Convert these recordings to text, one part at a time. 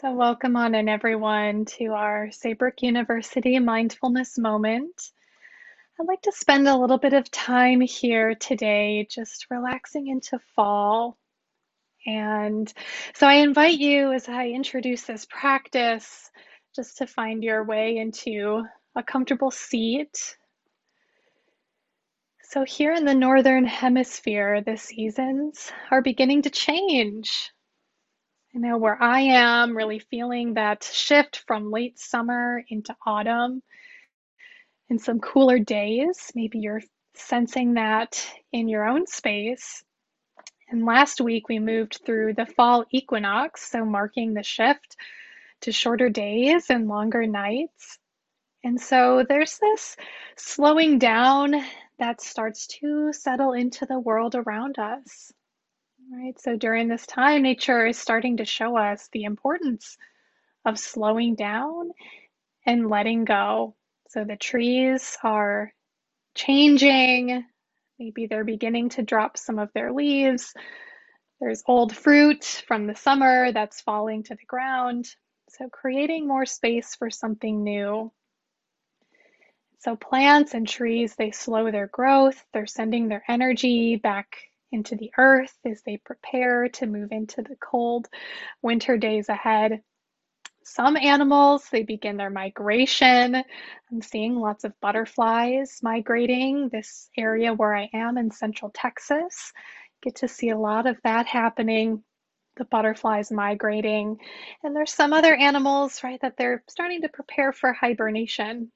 So, welcome on in, everyone, to our Saybrook University Mindfulness Moment. I'd like to spend a little bit of time here today just relaxing into fall. And so, I invite you as I introduce this practice just to find your way into a comfortable seat. So, here in the Northern Hemisphere, the seasons are beginning to change. I know where I am, really feeling that shift from late summer into autumn and some cooler days. Maybe you're sensing that in your own space. And last week we moved through the fall equinox, so marking the shift to shorter days and longer nights. And so there's this slowing down that starts to settle into the world around us. Right. So during this time, nature is starting to show us the importance of slowing down and letting go. So the trees are changing. Maybe they're beginning to drop some of their leaves. There's old fruit from the summer that's falling to the ground. So creating more space for something new. So plants and trees, they slow their growth. They're sending their energy back into the earth as they prepare to move into the cold winter days ahead. Some animals, they begin their migration. I'm seeing lots of butterflies migrating this area where I am in central Texas. Get to see a lot of that happening. The butterflies migrating. And there's some other animals, right, that they're starting to prepare for hibernation.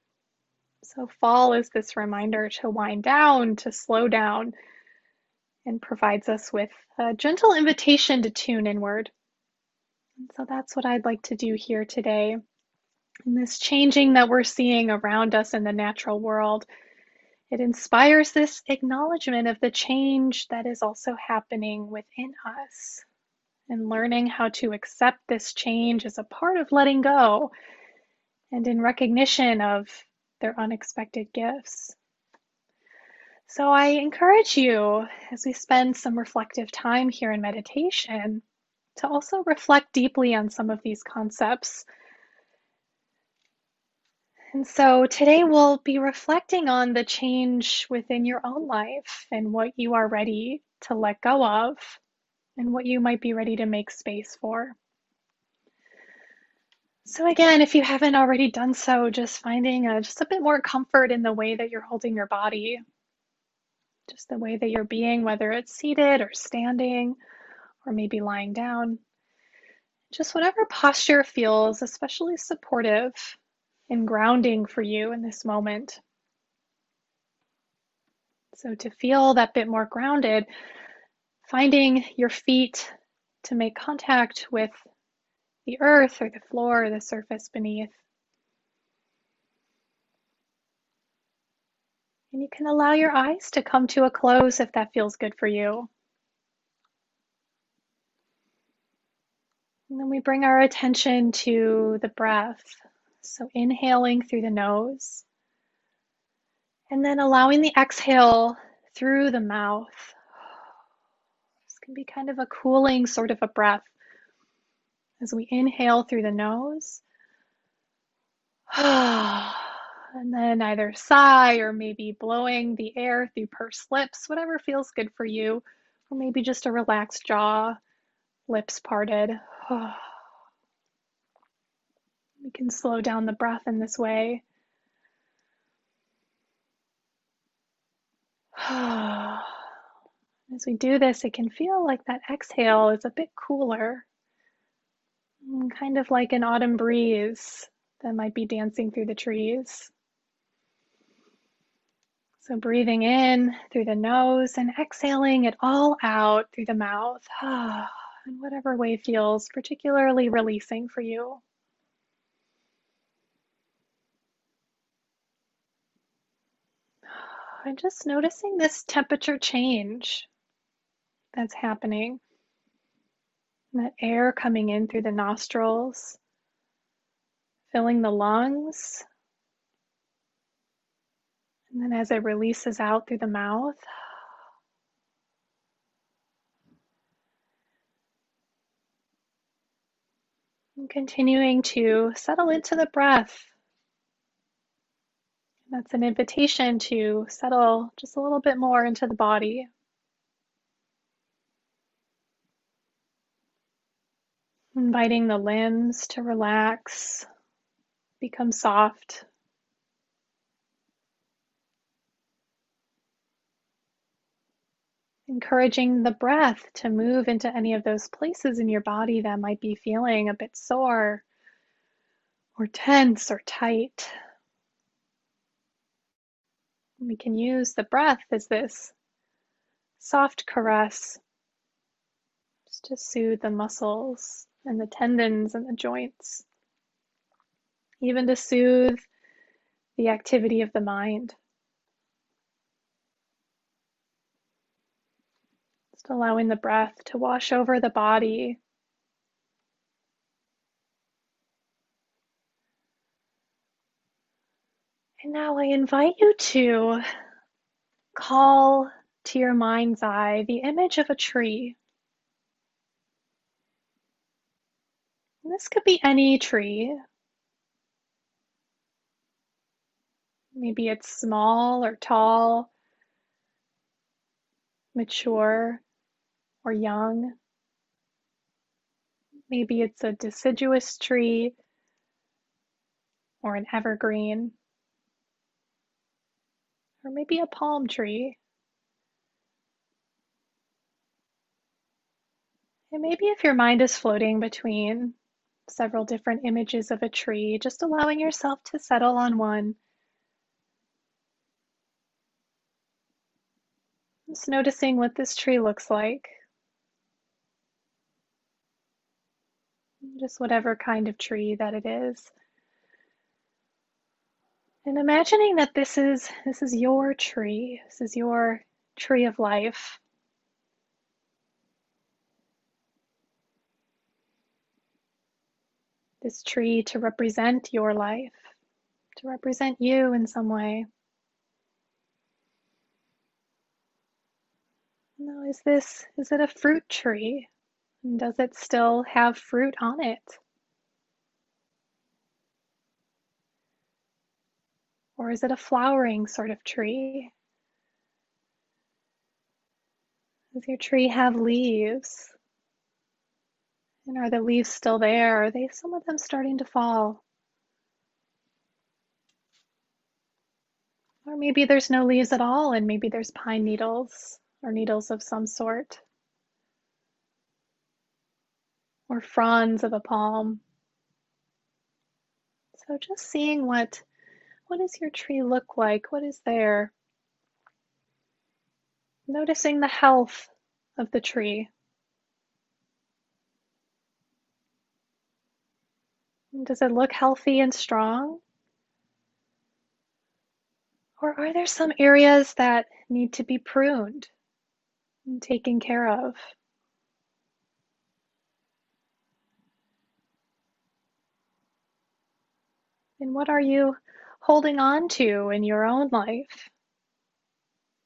So, fall is this reminder to wind down, to slow down, and provides us with a gentle invitation to tune inward. And so that's what I'd like to do here today. In this changing that we're seeing around us in the natural world, it inspires this acknowledgement of the change that is also happening within us and learning how to accept this change as a part of letting go and in recognition of their unexpected gifts. So I encourage you as we spend some reflective time here in meditation to also reflect deeply on some of these concepts. And so today we'll be reflecting on the change within your own life and what you are ready to let go of and what you might be ready to make space for. So again, if you haven't already done so, just finding a, just a bit more comfort in the way that you're holding your body just the way that you're being, whether it's seated or standing or maybe lying down. Just whatever posture feels especially supportive and grounding for you in this moment. So, to feel that bit more grounded, finding your feet to make contact with the earth or the floor or the surface beneath. And you can allow your eyes to come to a close if that feels good for you. And then we bring our attention to the breath. So inhaling through the nose. And then allowing the exhale through the mouth. This can be kind of a cooling sort of a breath. As we inhale through the nose. And then either sigh or maybe blowing the air through pursed lips, whatever feels good for you. Or maybe just a relaxed jaw, lips parted. We can slow down the breath in this way. As we do this, it can feel like that exhale is a bit cooler, mm, kind of like an autumn breeze that might be dancing through the trees. So breathing in through the nose and exhaling it all out through the mouth. In whatever way feels particularly releasing for you. And just noticing this temperature change that's happening. That air coming in through the nostrils, filling the lungs, and then as it releases out through the mouth, continuing to settle into the breath. That's an invitation to settle just a little bit more into the body. Inviting the limbs to relax, become soft. Encouraging the breath to move into any of those places in your body that might be feeling a bit sore or tense or tight. We can use the breath as this soft caress just to soothe the muscles and the tendons and the joints, even to soothe the activity of the mind. Allowing the breath to wash over the body. And now I invite you to call to your mind's eye the image of a tree. And this could be any tree. Maybe it's small or tall, mature or young. Maybe it's a deciduous tree or an evergreen. Or maybe a palm tree. And maybe if your mind is floating between several different images of a tree, just allowing yourself to settle on one. Just noticing what this tree looks like. Just whatever kind of tree that it is. And imagining that this is this is your tree. This is your tree of life. this tree to represent your life, to represent you in some way. Now, is this, is it a fruit tree? Does it still have fruit on it? Or is it a flowering sort of tree? Does your tree have leaves? And are the leaves still there? Are they some of them starting to fall? Or maybe there's no leaves at all, and maybe there's pine needles or needles of some sort. Or fronds of a palm. So just seeing what what does your tree look like? What is there? Noticing the health of the tree. Does it look healthy and strong? Or are there some areas that need to be pruned and taken care of? And what are you holding on to in your own life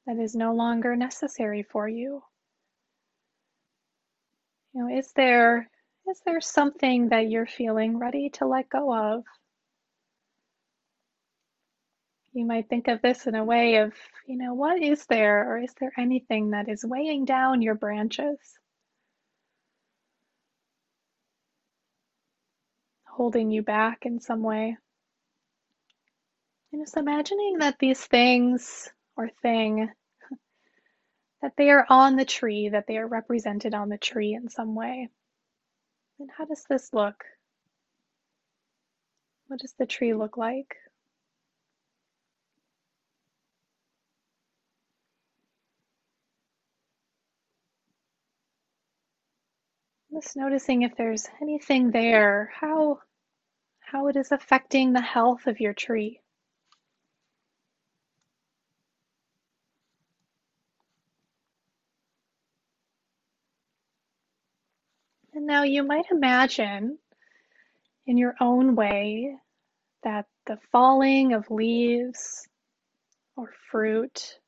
that is no longer necessary for you? You know, is there is there something that you're feeling ready to let go of? You might think of this in a way of, you know, what is there, or is there anything that is weighing down your branches? Holding you back in some way. And just imagining that these things or thing, that they are on the tree, that they are represented on the tree in some way. And how does this look? What does the tree look like? Just noticing if there's anything there, how, how it is affecting the health of your tree. And now you might imagine in your own way that the falling of leaves or fruit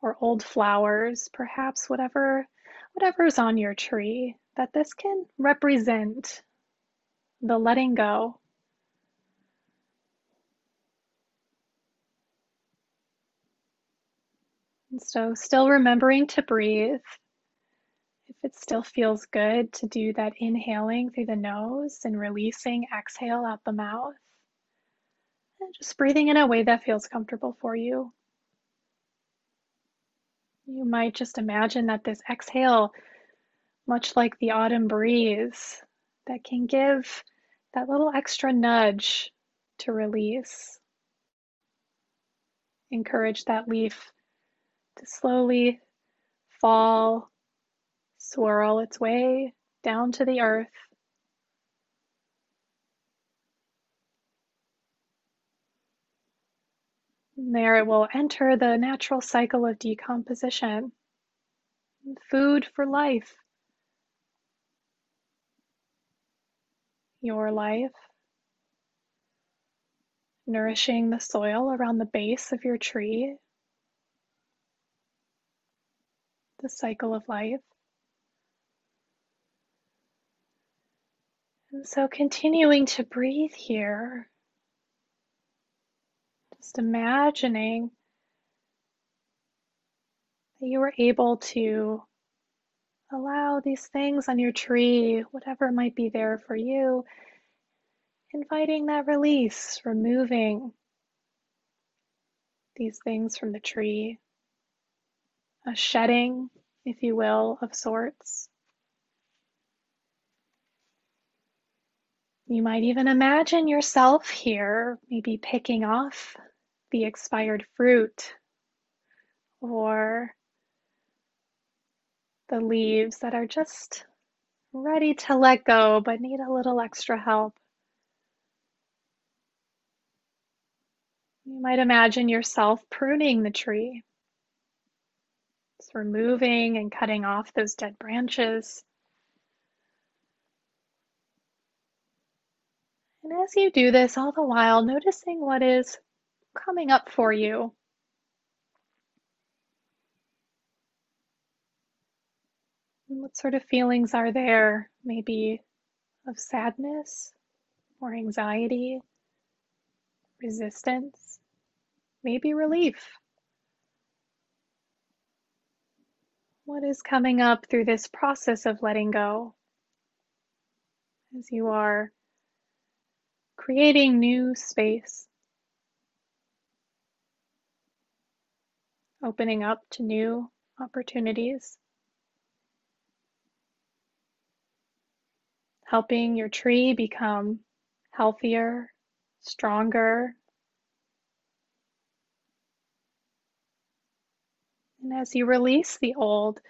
or old flowers, perhaps whatever whatever's on your tree, that this can represent the letting go. And so, still remembering to breathe. It still feels good to do that inhaling through the nose and releasing exhale out the mouth. And just breathing in a way that feels comfortable for you. You might just imagine that this exhale, much like the autumn breeze, that can give that little extra nudge to release. Encourage that leaf to slowly fall, swirl its way down to the earth. There it will enter the natural cycle of decomposition. Food for life. Your life. Nourishing the soil around the base of your tree. The cycle of life. And so continuing to breathe here, just imagining that you were able to allow these things on your tree, whatever might be there for you, inviting that release, removing these things from the tree, a shedding, if you will, of sorts. You might even imagine yourself here, maybe picking off the expired fruit or the leaves that are just ready to let go but need a little extra help. You might imagine yourself pruning the tree, just removing and cutting off those dead branches. And as you do this, all the while noticing what is coming up for you. And what sort of feelings are there? Maybe of sadness or anxiety, resistance, maybe relief. What is coming up through this process of letting go as you are creating new space, opening up to new opportunities, helping your tree become healthier, stronger. And as you release the old,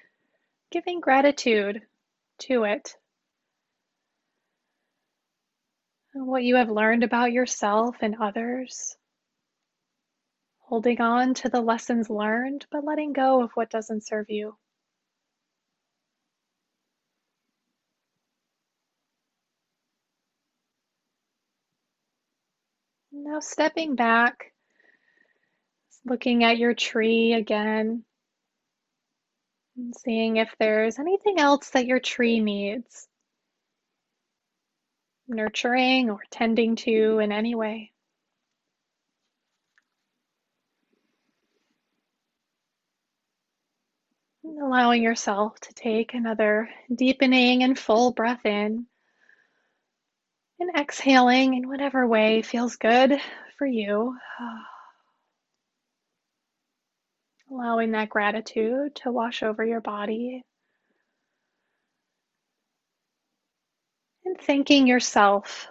giving gratitude to it what you have learned about yourself and others. Holding on to the lessons learned, but letting go of what doesn't serve you. Now, stepping back, looking at your tree again, and seeing if there's anything else that your tree needs nurturing or tending to in any way. Allowing yourself to take another deepening and full breath in and exhaling in whatever way feels good for you. Allowing that gratitude to wash over your body thanking yourself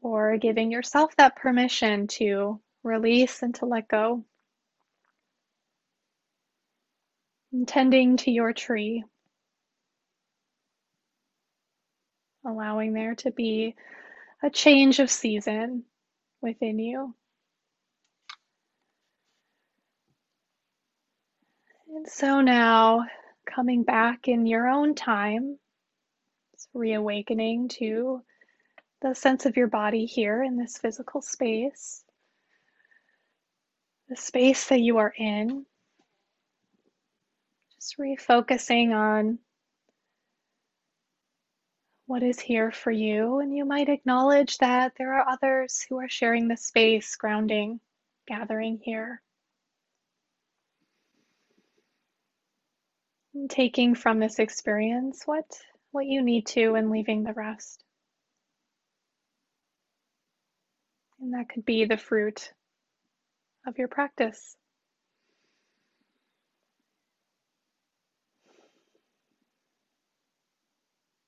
for giving yourself that permission to release and to let go. And tending to your tree. Allowing there to be a change of season within you. And so now, coming back in your own time, reawakening to the sense of your body here in this physical space, the space that you are in. Just refocusing on what is here for you, and you might acknowledge that there are others who are sharing the space, grounding, gathering here. And taking from this experience what, what you need to and leaving the rest. And that could be the fruit of your practice.